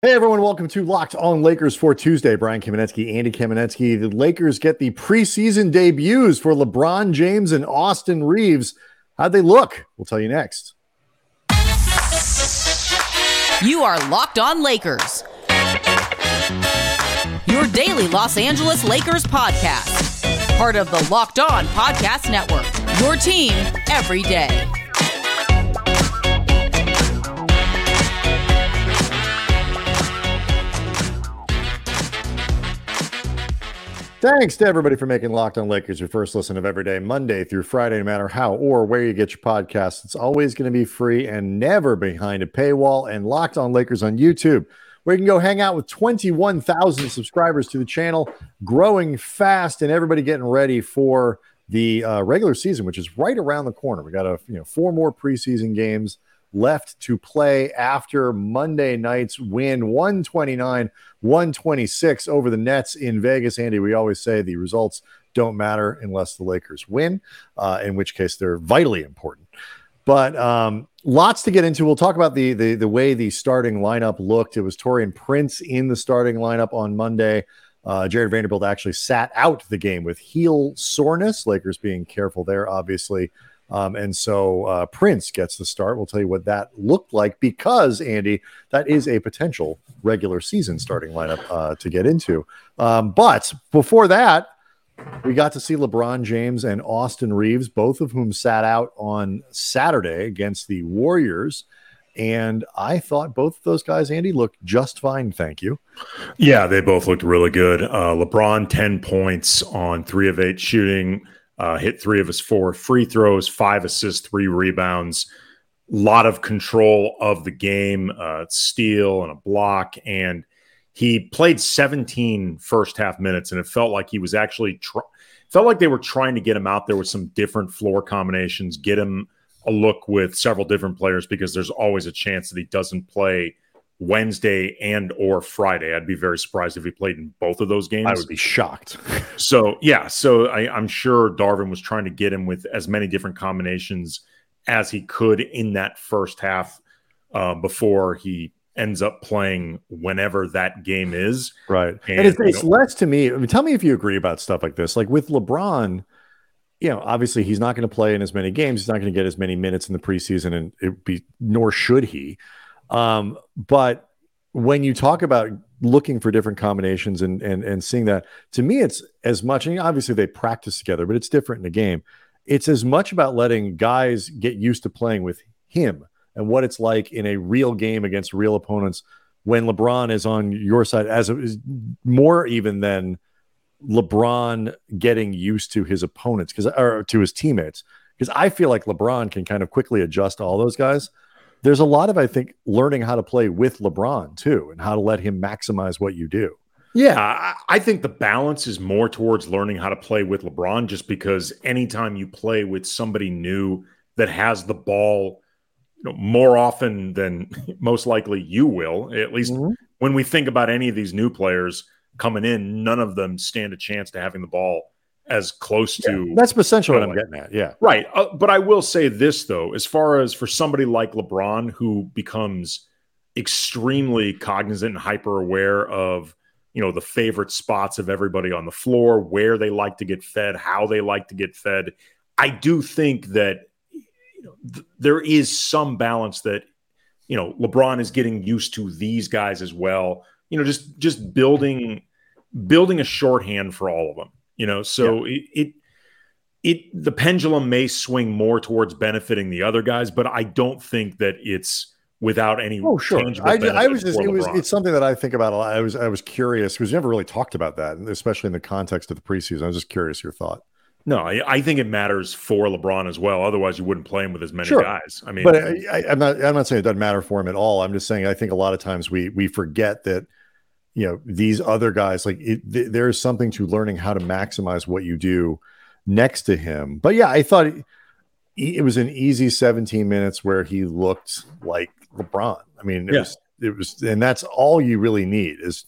Hey everyone, welcome to Locked On Lakers for Tuesday. Brian Kamenetsky, Andy Kamenetsky. The Lakers get the preseason debuts for LeBron James and Austin Reaves. How'd they look? We'll tell you next. You are Locked On Lakers, your daily Los Angeles Lakers podcast, part of the Locked On Podcast Network. Your team every day. Thanks to everybody for making Locked On Lakers your first listen of every day, Monday through Friday, no matter how or where you get your podcasts. It's always going to be free and never behind a paywall. And Locked On Lakers on YouTube, where you can go hang out with 21,000 subscribers to the channel, growing fast, and everybody getting ready for the uh, regular season, which is right around the corner. We got a you know four more preseason games left to play after Monday night's win 129 126 over the Nets in Vegas. Andy, we always say the results don't matter unless the Lakers win, uh, in which case they're vitally important. But um, lots to get into. We'll talk about the, the the way the starting lineup looked. It was Taurean Prince in the starting lineup on Monday. Uh, Jarred Vanderbilt actually sat out the game with heel soreness. Lakers being careful there, obviously. Um, and so uh, Prince gets the start. We'll tell you what that looked like because, Andy, that is a potential regular season starting lineup uh, to get into. Um, but before that, we got to see LeBron James and Austin Reaves, both of whom sat out on Saturday against the Warriors. And I thought both of those guys, Andy, looked just fine. Thank you. Yeah, they both looked really good. Uh, LeBron, 10 points on three of eight shooting uh, hit three of his four free throws, five assists, three rebounds. A lot of control of the game, uh, steal and a block. And he played 17 first half minutes, and it felt like he was actually tr- felt like they were trying to get him out there with some different floor combinations, get him a look with several different players because there's always a chance that he doesn't play Wednesday and or Friday. I'd be very surprised if he played in both of those games. I would be shocked. so yeah, so I, I'm sure Darvin was trying to get him with as many different combinations as he could in that first half uh, before he ends up playing whenever that game is. Right, and, and it's, it's less to me. I mean, tell me if you agree about stuff like this. Like with LeBron, you know, obviously he's not going to play in as many games. He's not going to get as many minutes in the preseason, and it be nor should he. Um, but when you talk about looking for different combinations and and and seeing that, to me, it's as much. And obviously they practice together, but it's different in a game. It's as much about letting guys get used to playing with him and what it's like in a real game against real opponents when LeBron is on your side, as is more even than LeBron getting used to his opponents because or to his teammates. Because I feel like LeBron can kind of quickly adjust to all those guys there's a lot of, I think, learning how to play with LeBron too and how to let him maximize what you do. Yeah, I think the balance is more towards learning how to play with LeBron just because anytime you play with somebody new that has the ball you know, more often than most likely you will, at least mm-hmm. when we think about any of these new players coming in, none of them stand a chance to having the ball as close to. That's essentially what I'm getting at. Yeah. Right. Uh, but I will say this, though, as far as for somebody like LeBron who becomes extremely cognizant and hyper aware of, you know, the favorite spots of everybody on the floor, where they like to get fed, how they like to get fed. I do think that you know, th- there is some balance that, you know, LeBron is getting used to these guys as well. You know, just just building building a shorthand for all of them you know so yeah. it, it it the pendulum may swing more towards benefiting the other guys but i don't think that it's without any oh sure I, I, was just it was it's something that i think about a lot i was i was curious because we never really talked about that especially in the context of the preseason i was just curious your thought no, I, I, think it matters for LeBron as well. Otherwise, you wouldn't play him with as many sure. guys. I mean, but I, am not. I'm not saying it doesn't matter for him at all. I'm just saying I think a lot of times we we forget that you know these other guys like it, th- there's something to learning how to maximize what you do next to him. But yeah i thought it, it was an easy 17 minutes where he looked like lebron. I mean it yeah. was it was and that's all you really need is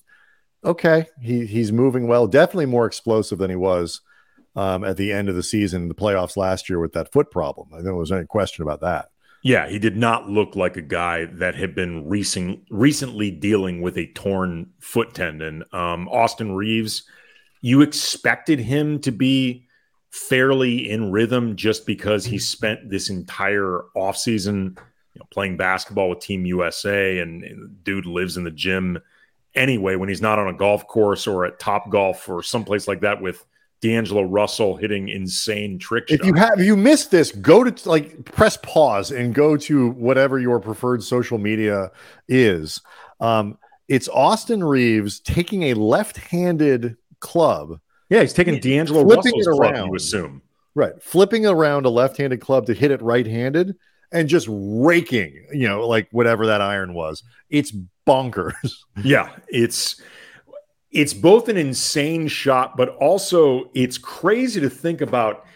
okay he he's moving well definitely more explosive than he was um, at the end of the season in the playoffs last year with that foot problem. I don't think there was any question about that Yeah, he did not look like a guy that had been recent, recently dealing with a torn foot tendon. Um, Austin Reaves, you expected him to be fairly in rhythm just because he spent this entire offseason you know, playing basketball with Team USA and, and dude lives in the gym anyway when he's not on a golf course or at Top Golf or someplace like that with D'Angelo Russell hitting insane trick If you have if you missed this, go to like press pause and go to whatever your preferred social media is. Um, it's Austin Reaves taking a left-handed club. Yeah, he's taking D'Angelo Flipping Russell's it club, around. you assume. Right, flipping around a left-handed club to hit it right-handed and just raking, you know, like whatever that iron was. It's bonkers. Yeah, it's it's both an insane shot, but also it's crazy to think about.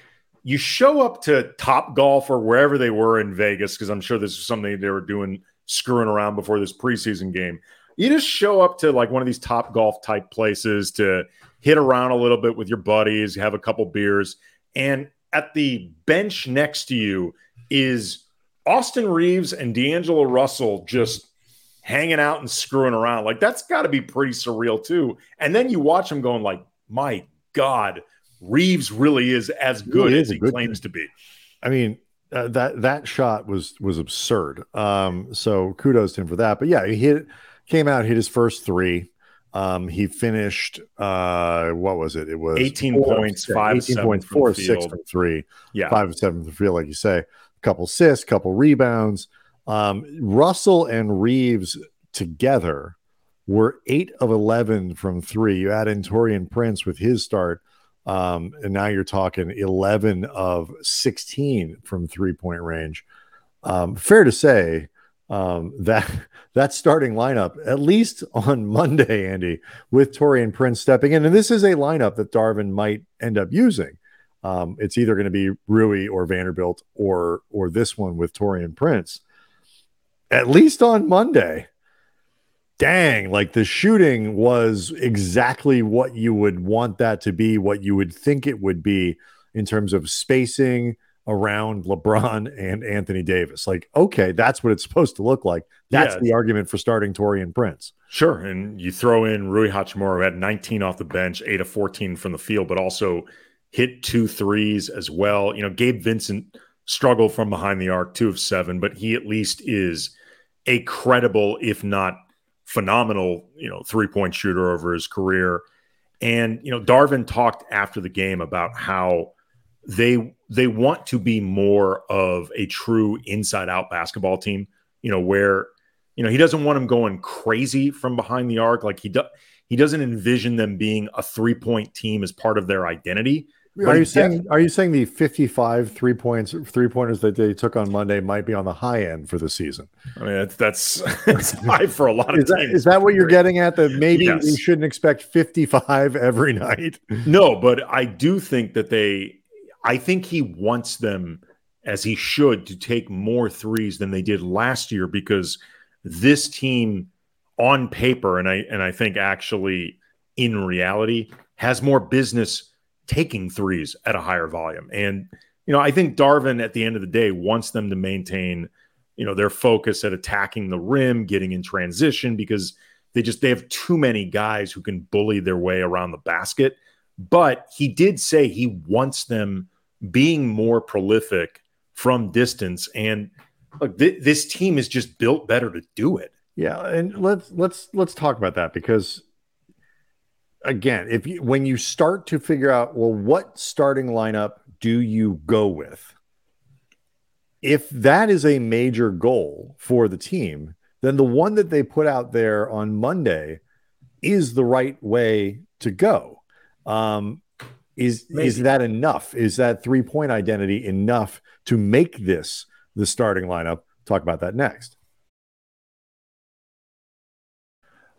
You show up to Top Golf or wherever they were in Vegas, because I'm sure this is something they were doing screwing around before this preseason game. You just show up to like one of these Top Golf type places to hit around a little bit with your buddies, have a couple beers, and at the bench next to you is Austin Reaves and D'Angelo Russell just hanging out and screwing around. Like that's got to be pretty surreal too. And then you watch him going like, "My God, Reaves really is as good Really as is a he good claims to be." I mean, uh, that that shot was was absurd. Um, so kudos to him for that. But yeah, he hit came out, hit his first three. Um, he finished uh what was it? It was 18 points, six- five 18 seven points, four six from three, Yeah, five of seven from the field, like you say. A couple assists, couple rebounds. Um, Russell and Reaves together were eight of eleven from three. You add in Taurean Prince with his start, um, and now you're talking eleven of sixteen from three point range. Um, fair to say um, that that starting lineup, at least on Monday, Andy, with Taurean Prince stepping in, and this is a lineup that Darvin might end up using. Um, it's either going to be Rui or Vanderbilt or or this one with Taurean Prince. At least on Monday, dang, like the shooting was exactly what you would want that to be, what you would think it would be in terms of spacing around LeBron and Anthony Davis. Like, okay, that's what it's supposed to look like. That's Yeah. the argument for starting Taurean Prince. Sure. And you throw in Rui Hachimura, who had 19 off the bench, eight of 14 from the field, but also hit two threes as well. You know, Gabe Vincent struggled from behind the arc, two of seven, but he at least is a credible, if not phenomenal, you know, three point shooter over his career. And, you know, Darvin talked after the game about how they they want to be more of a true inside out basketball team, you know, where you know, he doesn't want them going crazy from behind the arc. Like he does, he doesn't envision them being a three point team as part of their identity. But Are you saying are you saying the 55 three points three pointers that they took on Monday might be on the high end for the season? I mean, that's that's, that's high for a lot of Is teams. is that what you're getting at? That maybe Yes. we shouldn't expect 55 every night. No, but I do think that they, I think he wants them, as he should, to take more threes than they did last year because this team, on paper, and I and I think actually in reality, has more business taking threes at a higher volume. And you know, I think Darvin at the end of the day wants them to maintain, you know, their focus at attacking the rim, getting in transition because they just they have too many guys who can bully their way around the basket. But he did say he wants them being more prolific from distance. And look th- this team is just built better to do it. Yeah, and let's let's let's talk about that because again, if you when you start to figure out well what starting lineup do you go with? If that is a major goal for the team, then the one that they put out there on Monday is the right way to go. Um, is is that enough? Is that three point identity enough to make this the starting lineup? Talk about that next.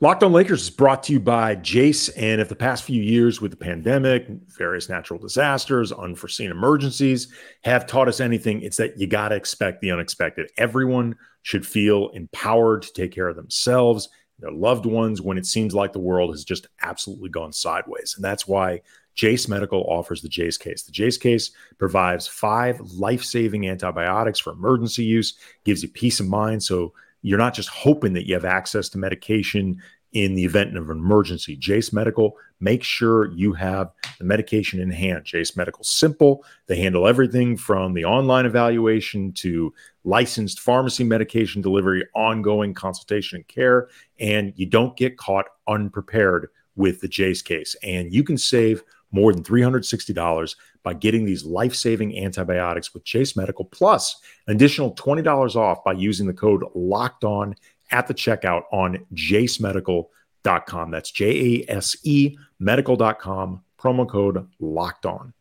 Locked on Lakers is brought to you by Jase. And if the past few years with the pandemic, various natural disasters, unforeseen emergencies have taught us anything, it's that you got to expect the unexpected. Everyone should feel empowered to take care of themselves their loved ones when it seems like the world has just absolutely gone sideways. And that's why Jase Medical offers the Jase case. The Jase case provides five life saving antibiotics for emergency use, gives you peace of mind. So you're not just hoping that you have access to medication in the event of an emergency. Jase Medical make sure you have the medication in hand. Jase Medical simple. They handle everything from the online evaluation to licensed pharmacy medication delivery, ongoing consultation and care, and you don't get caught unprepared with the Jase case. And you can save more than $360 by getting these life saving antibiotics with Jase Medical, plus an additional $20 off by using the code locked on at the checkout on jasemedical.com. That's J A S E medical.com, promo code locked on.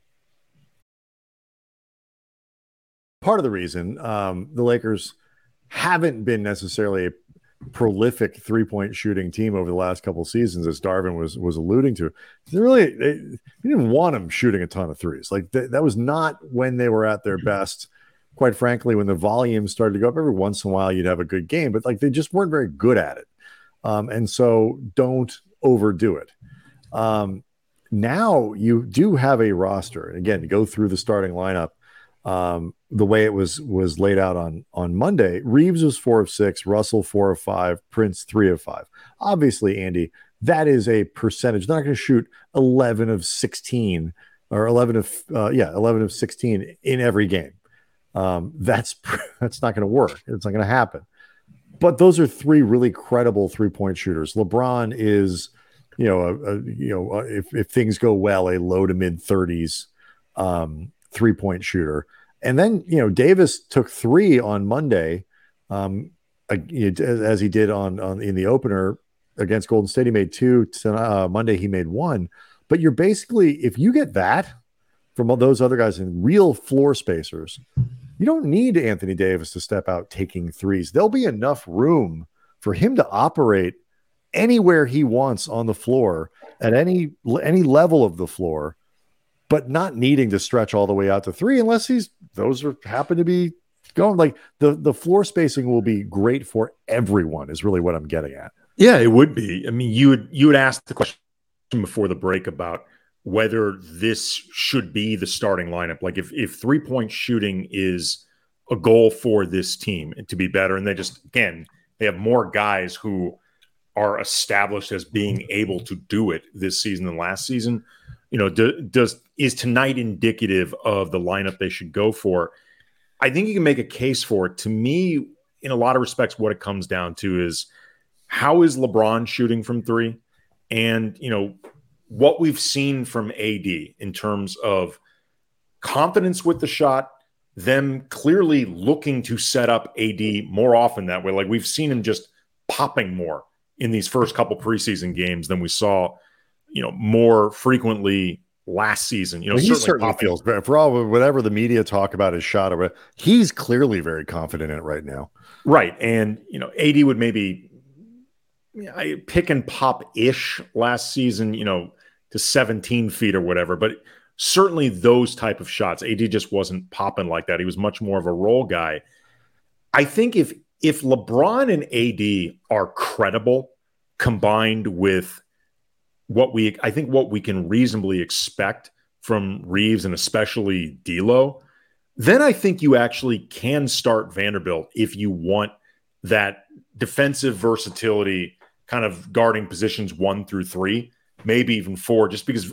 Part of the reason um, the Lakers haven't been necessarily a prolific three point shooting team over the last couple seasons, as Darvin was was alluding to. They really they, they didn't want them shooting a ton of threes. Like th- that was not when they were at their best. Quite frankly, when the volume started to go up every once in a while, you'd have a good game, but like they just weren't very good at it. Um, and so don't overdo it. Um, now you do have a roster. Again, go through the starting lineup um, the way it was was laid out on on Monday. Reaves was four of six, Russell four of five, Prince three of five. Obviously, Andy, that is a percentage. They're not going to shoot eleven of sixteen or eleven of uh, yeah eleven of sixteen in every game. Um, that's that's not going to work. It's not going to happen. But those are three really credible three point shooters. LeBron is, you know, a, a you know, if if things go well, a low to mid thirties um, three point shooter. And then, you know, Davis took three on Monday, um, as he did on, on in the opener against Golden State. He made two. Uh, Monday, he made one. But you're basically, if you get that from all those other guys in real floor spacers, you don't need Anthony Davis to step out taking threes. There'll be enough room for him to operate anywhere he wants on the floor at any any level of the floor but not needing to stretch all the way out to three unless he's those are happen to be going like the the floor spacing will be great for everyone is really what I'm getting at. Yeah, it would be. I mean, you would you would ask the question before the break about whether this should be the starting lineup. Like if if three point shooting is a goal for this team to be better, and they just again they have more guys who are established as being able to do it this season than last season you know, do, does is tonight indicative of the lineup they should go for? I think you can make a case for it. To me, in a lot of respects, what it comes down to is how is LeBron shooting from three, and you know what we've seen from AD in terms of confidence with the shot, them clearly looking to set up AD more often that way. Like we've seen him just popping more in these first couple preseason games than we saw you know, more frequently last season. You know, well, he certainly, feels for all whatever the media talk about his shot or he's clearly very confident in it right now. Right. And you know, AD would maybe I pick and pop ish last season, you know, to 17 feet or whatever, but certainly those type of shots. AD just wasn't popping like that. He was much more of a roll guy. I think if if LeBron and AD are credible combined with what we I think what we can reasonably expect from Reaves and especially D'Lo, then I think you actually can start Vanderbilt if you want that defensive versatility, kind of guarding positions one through three, maybe even four, just because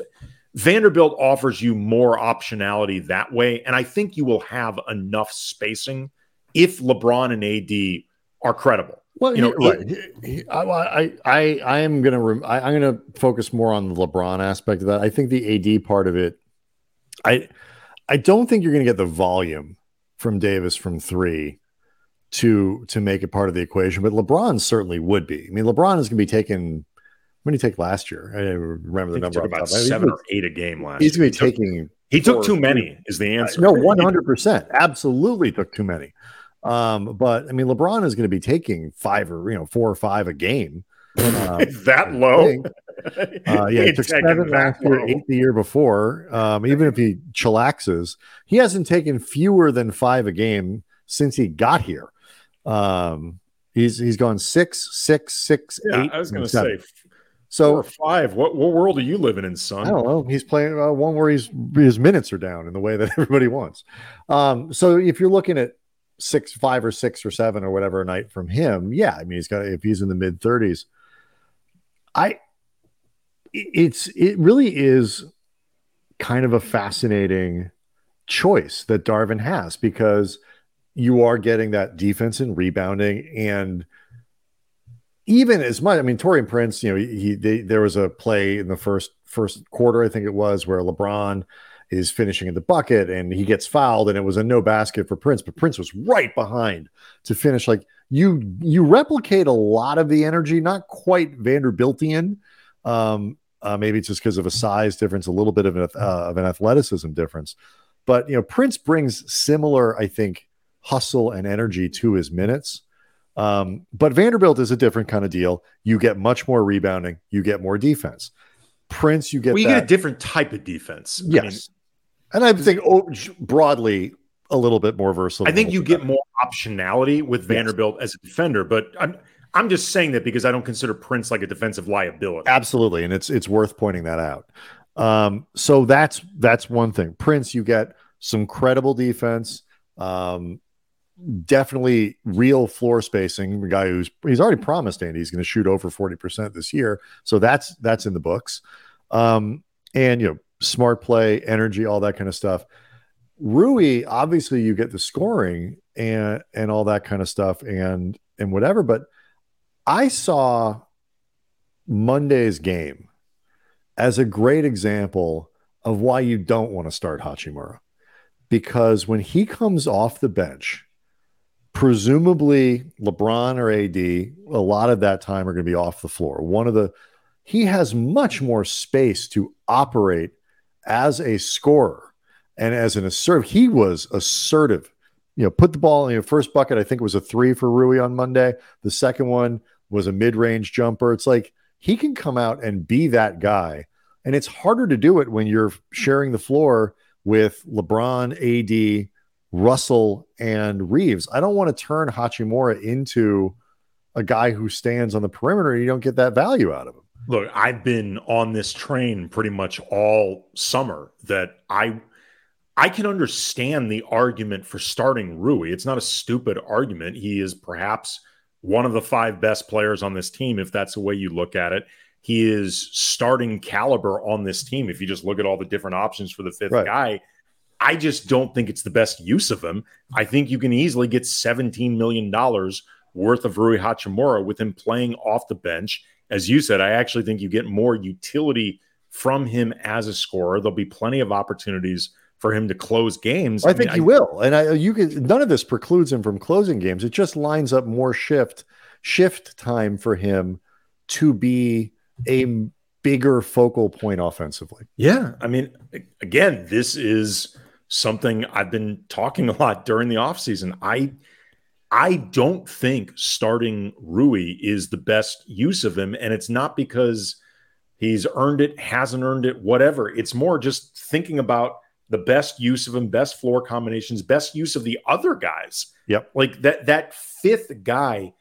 Vanderbilt offers you more optionality that way, and I think you will have enough spacing if LeBron and AD are credible. Well, you know, right. I, I, I am gonna, rem- I, I'm gonna focus more on the LeBron aspect of that. I think the AD part of it, I, I don't think you're gonna get the volume from Davis from three to to make it part of the equation, but LeBron certainly would be. I mean, LeBron is gonna be taking. When did he take last year? I remember the number. About seven or eight a game last. He's going to be taking. He took too many. Is the answer? No, one hundred percent. Absolutely took too many. Um, but I mean, LeBron is going to be taking five or you know four or five a game. Um, that low? Uh, yeah, he took seven last year, eight the year before. Um, even if he chillaxes, he hasn't taken fewer than five a game since he got here. Um, He's he's gone six, six, six, Yeah, eight, I was going to say So four or five. What what world are you living in, son? I don't know. He's playing uh, one where he's his minutes are down in the way that everybody wants. Um, so if you're looking at six, five, or six, or seven, or whatever a night from him, yeah, I mean he's got if he's in the mid 30s, I it's it really is kind of a fascinating choice that Darvin has because you are getting that defense and rebounding and even as much, I mean, Taurean Prince, you know, he, they, there was a play in the first first quarter, I think it was, where LeBron is finishing in the bucket and he gets fouled, and it was a no basket for Prince, but Prince was right behind to finish. Like you, you replicate a lot of the energy, not quite Vanderbiltian. Um, uh, maybe it's just because of a size difference, a little bit of an, uh, of an athleticism difference, but you know, Prince brings similar, I think, hustle and energy to his minutes. Um, but Vanderbilt is a different kind of deal. You get much more rebounding, you get more defense. Prince, you get well, that. get a different type of defense. I yes, mean, and I think oh, broadly a little bit more versatile. I think you get more optionality with Vanderbilt as a defender, but I'm I'm just saying that because I don't consider Prince like a defensive liability. absolutely, and it's it's worth pointing that out. Um, so that's that's one thing. Prince, you get some credible defense. Um, definitely real floor spacing. A guy who's he's already promised Andy he's going to shoot over forty percent this year, so that's that's in the books. Um, and you know, smart play, energy, all that kind of stuff. Rui, obviously, you get the scoring and and all that kind of stuff, and and whatever. But I saw Monday's game as a great example of why you don't want to start Hachimura because when he comes off the bench, presumably LeBron or AD, a lot of that time are going to be off the floor. One of the, he has much more space to operate as a scorer and as an assertive. He was assertive. You know, put the ball in the first bucket. I think it was a three for Rui on Monday. The second one was a mid-range jumper. It's like he can come out and be that guy, and it's harder to do it when you're sharing the floor with LeBron, AD, Russell, and Reaves. I don't want to turn Hachimura into a guy who stands on the perimeter. You don't get that value out of him. Look, I've been on this train pretty much all summer that I I can understand the argument for starting Rui. It's not a stupid argument. He is perhaps one of the five best players on this team, if that's the way you look at it. He is starting caliber on this team. If you just look at all the different options for the fifth Right. guy, I just don't think it's the best use of him. I think you can easily get $17 million worth of Rui Hachimura with him playing off the bench. As you said, I actually think you get more utility from him as a scorer. There'll be plenty of opportunities for him to close games. I think mean, he will, and I you can. None of this precludes him from closing games. It just lines up more shift shift time for him to be a bigger focal point offensively. Yeah, I mean, again, this is something I've been talking a lot during the offseason. I I don't think starting Rui is the best use of him, and it's not because he's earned it, hasn't earned it, whatever. It's more just thinking about the best use of him, best floor combinations, best use of the other guys. Yep. Like that that fifth guy,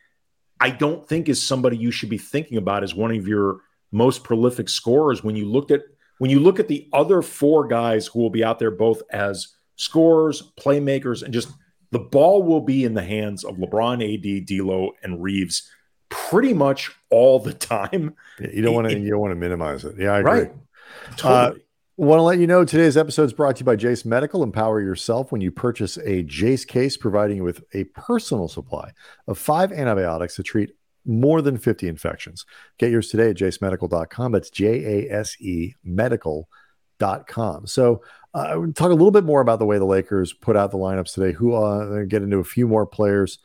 I don't think is somebody you should be thinking about as one of your most prolific scorers when you looked at when you look at the other four guys who will be out there both as scorers, playmakers, and just the ball will be in the hands of LeBron, AD, D'Lo, and Reaves pretty much all the time. You don't want to. You don't want to minimize it. Yeah, I agree. Right. Uh, totally. Want to let you know today's episode is brought to you by Jase Medical. Empower yourself when you purchase a Jase case, providing you with a personal supply of five antibiotics to treat more than 50 infections. Get yours today at jasemedical.com. That's J A S E medical.com. So, uh, talk a little bit more about the way the Lakers put out the lineups today. Who uh, get into a few more players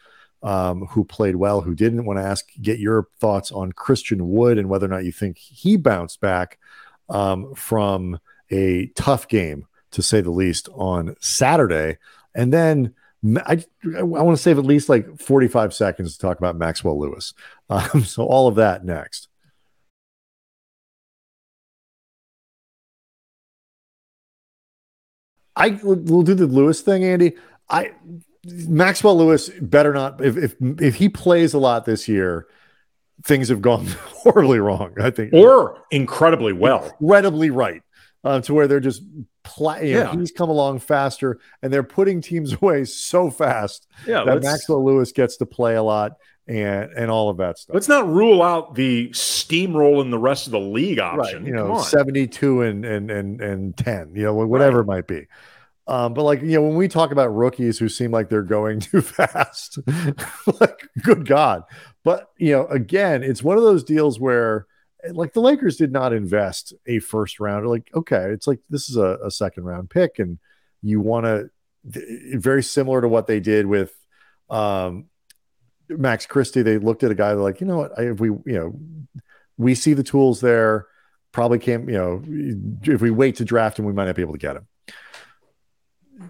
um, who played well, who didn't. Want to ask, get your thoughts on Christian Wood and whether or not you think he bounced back um, from a tough game, to say the least, on Saturday. And then I, I want to save at least like 45 seconds to talk about Maxwell Lewis. Um, so, all of that next. I we'll do the Lewis thing, Andy. I Maxwell Lewis better not if if if he plays a lot this year, things have gone horribly wrong. I think, or incredibly well, incredibly right, uh, to where they're just play. Yeah, he's come along faster, and they're putting teams away so fast yeah, that Maxwell Lewis gets to play a lot and and all of that stuff. Let's not rule out the steamroll in the rest of the league option. Right, you know, seventy two and and and and ten. You know, whatever right. it might be. Um, but like you know, when we talk about rookies who seem like they're going too fast, like good God. But you know, again, it's one of those deals where like the Lakers did not invest a first round. Like, okay, it's like this is a, a second round pick, and you want to very similar to what they did with um, Max Christie. They looked at a guy like, you know what, if we, you know, we see the tools there, probably can't, you know, if we wait to draft him, we might not be able to get him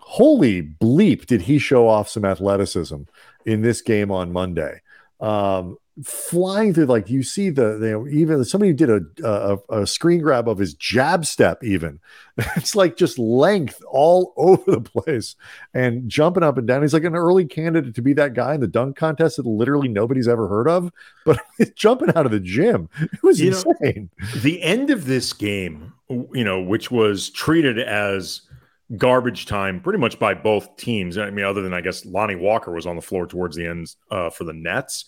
holy bleep did he show off some athleticism in this game on Monday. Um, flying through like you see the you know even somebody did a, a, a screen grab of his jab step even it's like just length all over the place and jumping up and down he's like an early candidate to be that guy in the dunk contest that literally nobody's ever heard of but jumping out of the gym it was you insane know, the end of this game you know which was treated as garbage time pretty much by both teams. I mean, other than I guess Lonnie Walker was on the floor towards the end uh, for the Nets.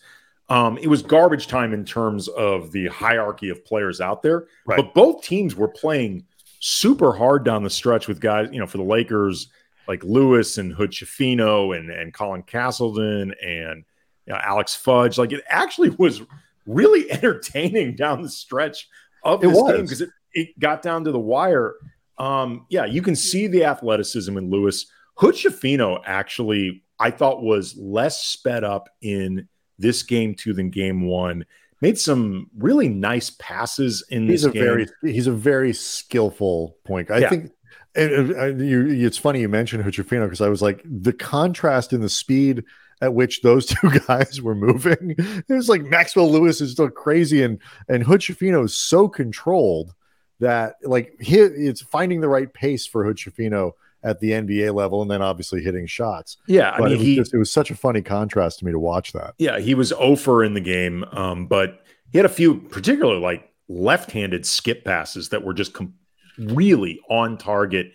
Um, it was garbage time in terms of the hierarchy of players out there. Right. But both teams were playing super hard down the stretch with guys, you know, for the Lakers, like Lewis and Hood Schifino and, and Colin Castleton and you know, Alex Fudge. Like it actually was really entertaining down the stretch of this game because it, it got down to the wire. Um, yeah, you can see the athleticism in Lewis. Hood Schifino actually, I thought was less sped up in this game two than game one. Made some really nice passes in he's this a game. Very, he's a very skillful point. I yeah. think uh, you, it's funny you mentioned Hood Schifino because I was like the contrast in the speed at which those two guys were moving. It was like Maxwell Lewis is still crazy and and Hood Schifino is so controlled that like hit, it's finding the right pace for Hood Schifino at the NBA level, and then obviously hitting shots. Yeah, I mean, it was, he, just, it was such a funny contrast to me to watch that. Yeah, he was over in the game, um, but he had a few, particularly like left-handed skip passes that were just com- really on target.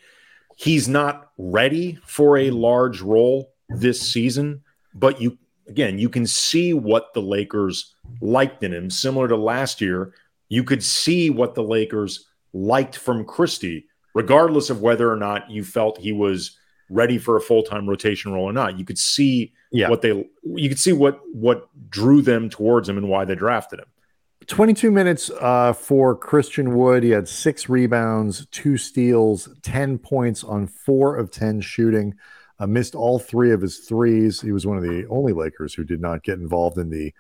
He's not ready for a large role this season, but you again, you can see what the Lakers liked in him, similar to last year. You could see what the Lakers liked from Christie, regardless of whether or not you felt he was ready for a full-time rotation role or not. You could see yeah. what they you could see what what drew them towards him and why they drafted him. 22 minutes uh, for Christian Wood. He had six rebounds, two steals, 10 points on four of 10 shooting. Uh, missed all three of his threes. He was one of the only Lakers who did not get involved in the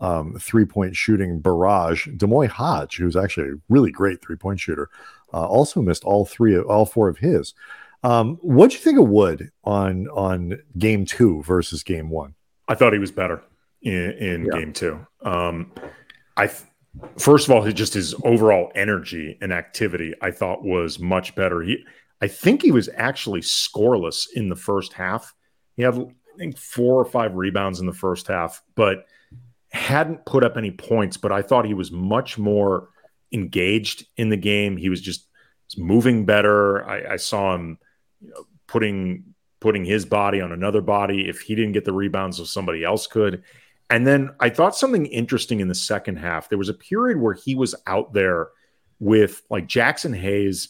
um, three point shooting barrage. D'Moi Hodge, who's actually a really great three point shooter, uh, also missed all three, of, all four of his. Um, what do you think of Wood on on game two versus game one? I thought he was better in, in yeah. game two. Um, I first of all, just his overall energy and activity, I thought was much better. He, I think he was actually scoreless in the first half. He had, I think, four or five rebounds in the first half, but hadn't put up any points, but I thought he was much more engaged in the game. He was just moving better. I, I saw him you know, putting putting his body on another body. If he didn't get the rebounds, so somebody else could. And then I thought something interesting in the second half. There was a period where he was out there with like Jaxson Hayes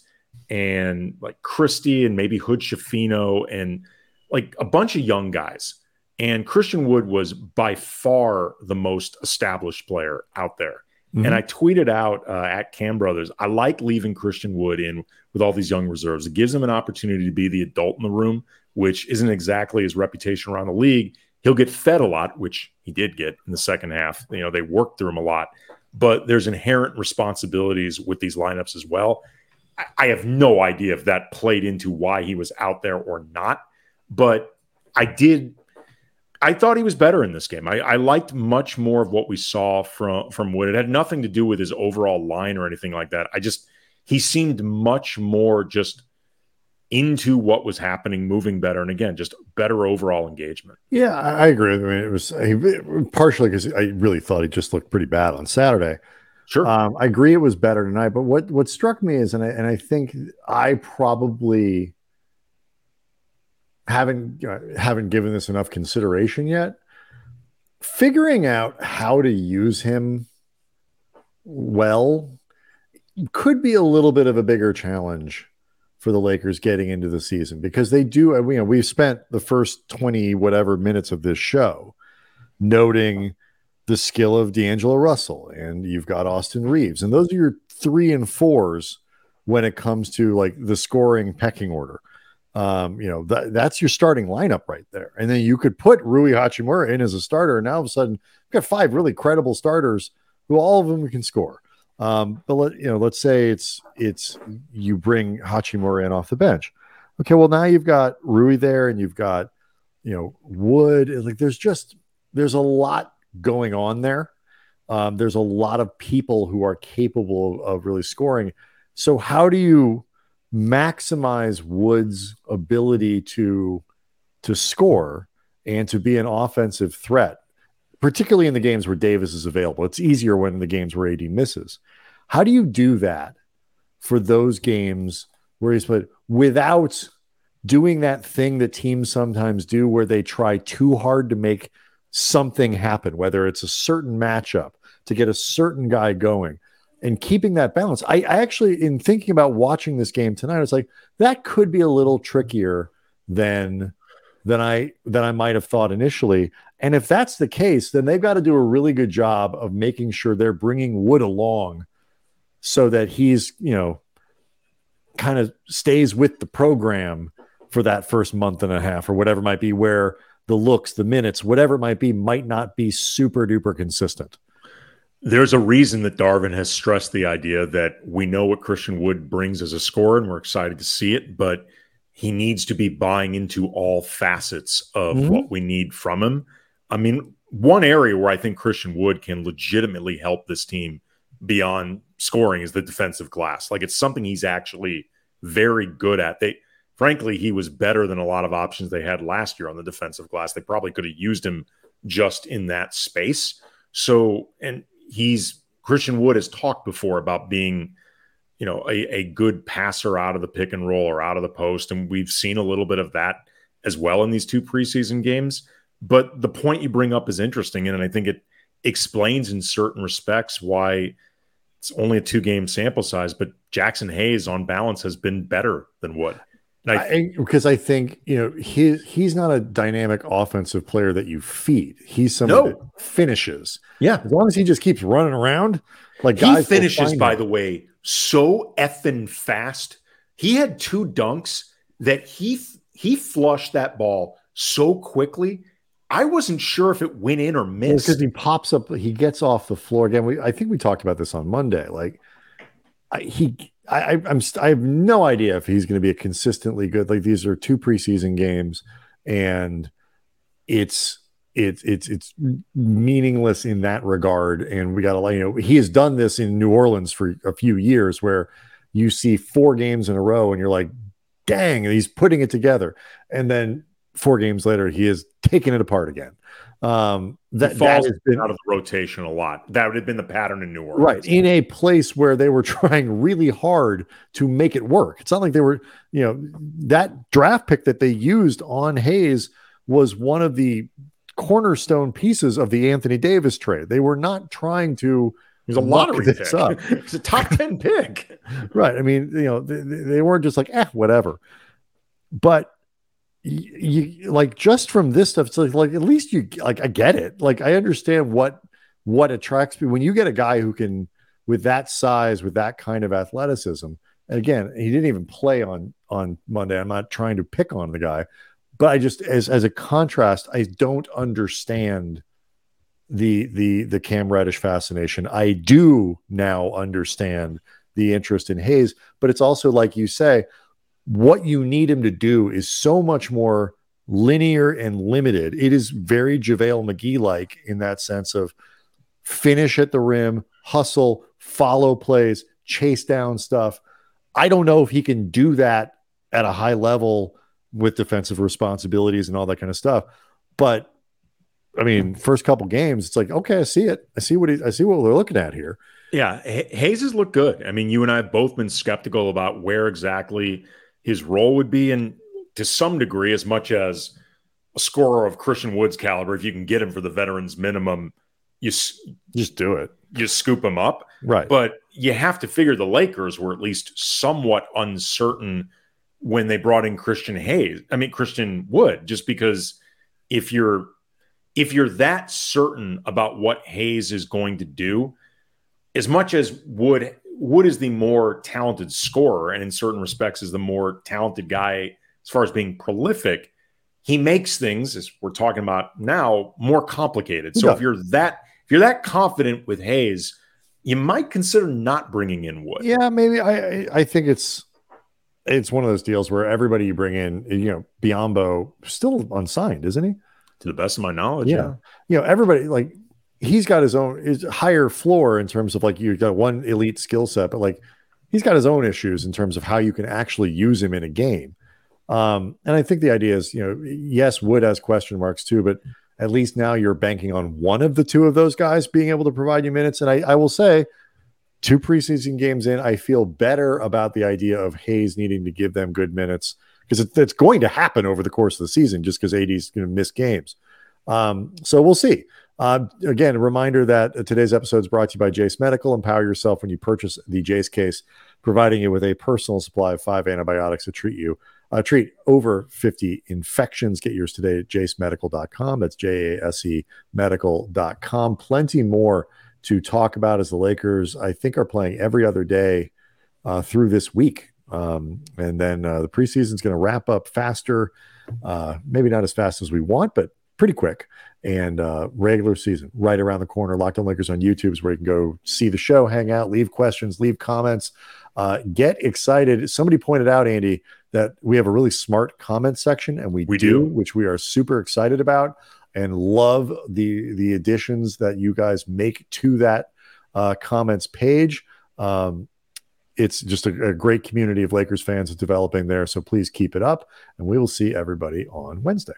and like Christie and maybe Hood Schifino and like a bunch of young guys. And Christian Wood was by far the most established player out there. Mm-hmm. And I tweeted out uh, at Cam Brothers, I like leaving Christian Wood in with all these young reserves. It gives him an opportunity to be the adult in the room, which isn't exactly his reputation around the league. He'll get fed a lot, which he did get in the second half. You know, they worked through him a lot, but there's inherent responsibilities with these lineups as well. I, I have no idea if that played into why he was out there or not, but I did I thought he was better in this game. I, I, liked much more of what we saw from from Wood. It had nothing to do with his overall line or anything like that. I just he seemed much more just into what was happening, moving better, and again, just better overall engagement. Yeah, I, I agree. I mean, it was partially because I really thought he just looked pretty bad on Saturday. Sure, um, I agree it was better tonight. But what what struck me is, and I and I think I probably haven't know, haven't given this enough consideration yet. Figuring out how to use him well could be a little bit of a bigger challenge for the Lakers getting into the season because they do. Uh, you know, we've spent the first twenty whatever minutes of this show noting the skill of D'Angelo Russell, and you've got Austin Reaves, and those are your three and fours when it comes to like the scoring pecking order. Um, you know, that, that's your starting lineup right there. And then you could put Rui Hachimura in as a starter. And now all of a sudden, you've got five really credible starters who all of them can score. Um, but let you know, let's say it's it's you bring Hachimura in off the bench. Okay, well now you've got Rui there and you've got you know Wood. Like there's just there's a lot going on there. Um, there's a lot of people who are capable of, of really scoring. So how do you maximize Wood's ability to to score and to be an offensive threat, particularly in the games where Davis is available. It's easier when the games where AD misses. How do you do that for those games where he's put without doing that thing that teams sometimes do where they try too hard to make something happen, whether it's a certain matchup to get a certain guy going? And keeping that balance. I, I, actually, in thinking about watching this game tonight, it's like that could be a little trickier than than I than I might have thought initially. And if that's the case, then they've got to do a really good job of making sure they're bringing Wood along, so that he's you know kind of stays with the program for that first month and a half or whatever might be, where the looks, the minutes, whatever it might be, might not be super duper consistent. There's a reason that Darvin has stressed the idea that we know what Christian Wood brings as a scorer, and we're excited to see it, but he needs to be buying into all facets of mm-hmm. what we need from him. I mean, one area where I think Christian Wood can legitimately help this team beyond scoring is the defensive glass. Like it's something he's actually very good at. They frankly, he was better than a lot of options they had last year on the defensive glass. They probably could have used him just in that space. So, and he's Christian Wood has talked before about being, you know, a, a good passer out of the pick and roll or out of the post. And we've seen a little bit of that as well in these two preseason games. But the point you bring up is interesting. And I think it explains in certain respects why it's only a two game sample size, but Jaxson Hayes on balance has been better than Wood. I, because I think you know he he's not a dynamic offensive player that you feed. He's someone no. that finishes. Yeah, as long as he just keeps running around, like he finishes. By him. the way, so effing fast. He had two dunks that he he flushed that ball so quickly. I wasn't sure if it went in or missed because he pops up. He gets off the floor again. We I think we talked about this on Monday. Like I, he I, I'm I have no idea if he's going to be a consistently good. Like these are two preseason games, and it's it's it's it's meaningless in that regard. And we got to you know he has done this in New Orleans for a few years, where you see four games in a row, and you're like, dang, he's putting it together, and then four games later, he is taking it apart again. Um, that, falls that has been out of the rotation a lot. That would have been the pattern in New Orleans, right? In a place where they were trying really hard to make it work. It's not like they were, you know, that draft pick that they used on Hayes was one of the cornerstone pieces of the Anthony Davis trade. They were not trying to. He's a lottery pick. Up. He's a top ten pick, right? I mean, you know, they, they weren't just like, eh, whatever. But you, like just from this stuff, it's like, like at least you like I get it. Like I understand what what attracts me when you get a guy who can with that size, with that kind of athleticism. And again, he didn't even play on on Monday. I'm not trying to pick on the guy, but I just as as a contrast, I don't understand the the the Cam Reddish fascination. I do now understand the interest in Hayes, but it's also like you say, what you need him to do is so much more linear and limited. It is very JaVale McGee like in that sense of finish at the rim, hustle, follow plays, chase down stuff. I don't know if he can do that at a high level with defensive responsibilities and all that kind of stuff. But I mean, first couple games, it's like, okay, I see it. I see what he, I see what they're looking at here. Yeah, Hayes has looked good. I mean, you and I have both been skeptical about where exactly his role would be, and to some degree, as much as a scorer of Christian Wood's caliber, if you can get him for the veterans minimum, you just do it. You scoop him up, right? But you have to figure the Lakers were at least somewhat uncertain when they brought in Christian Hayes. I mean Christian Wood, just because if you're if you're that certain about what Hayes is going to do, as much as Wood Wood is the more talented scorer and in certain respects is the more talented guy as far as being prolific, he makes things as we're talking about now more complicated. So yeah. if you're that if you're that confident with Hayes, you might consider not bringing in Wood. Yeah, maybe I I think it's it's one of those deals where everybody you bring in, you know, Biyombo still unsigned, isn't he? To the best of my knowledge, yeah. yeah. You know, everybody like he's got his own his higher floor in terms of like you've got one elite skill set, but like he's got his own issues in terms of how you can actually use him in a game. Um, and I think the idea is, you know, yes, Wood has question marks too, but at least now you're banking on one of the two of those guys being able to provide you minutes. And I, I will say, two preseason games in, I feel better about the idea of Hayes needing to give them good minutes because it, it's going to happen over the course of the season just because AD is going to miss games. Um, so we'll see. Uh, again, a reminder that today's episode is brought to you by Jase Medical. Empower yourself when you purchase the Jase case, providing you with a personal supply of five antibiotics to treat you. Uh, treat over 50 infections. Get yours today at jasemedical.com. That's J A S E medical.com. Plenty more to talk about as the Lakers, I think, are playing every other day uh, through this week. Um, and then uh, the preseason is going to wrap up faster, uh, maybe not as fast as we want, but pretty quick. And uh, regular season right around the corner. Locked on Lakers on YouTube is where you can go see the show, hang out, leave questions, leave comments, uh, get excited. Somebody pointed out, Andy, that we have a really smart comment section, and we, we do, do, which we are super excited about and love the the additions that you guys make to that uh, comments page. Um, it's just a, a, great community of Lakers fans developing there. So please keep it up, and we will see everybody on Wednesday.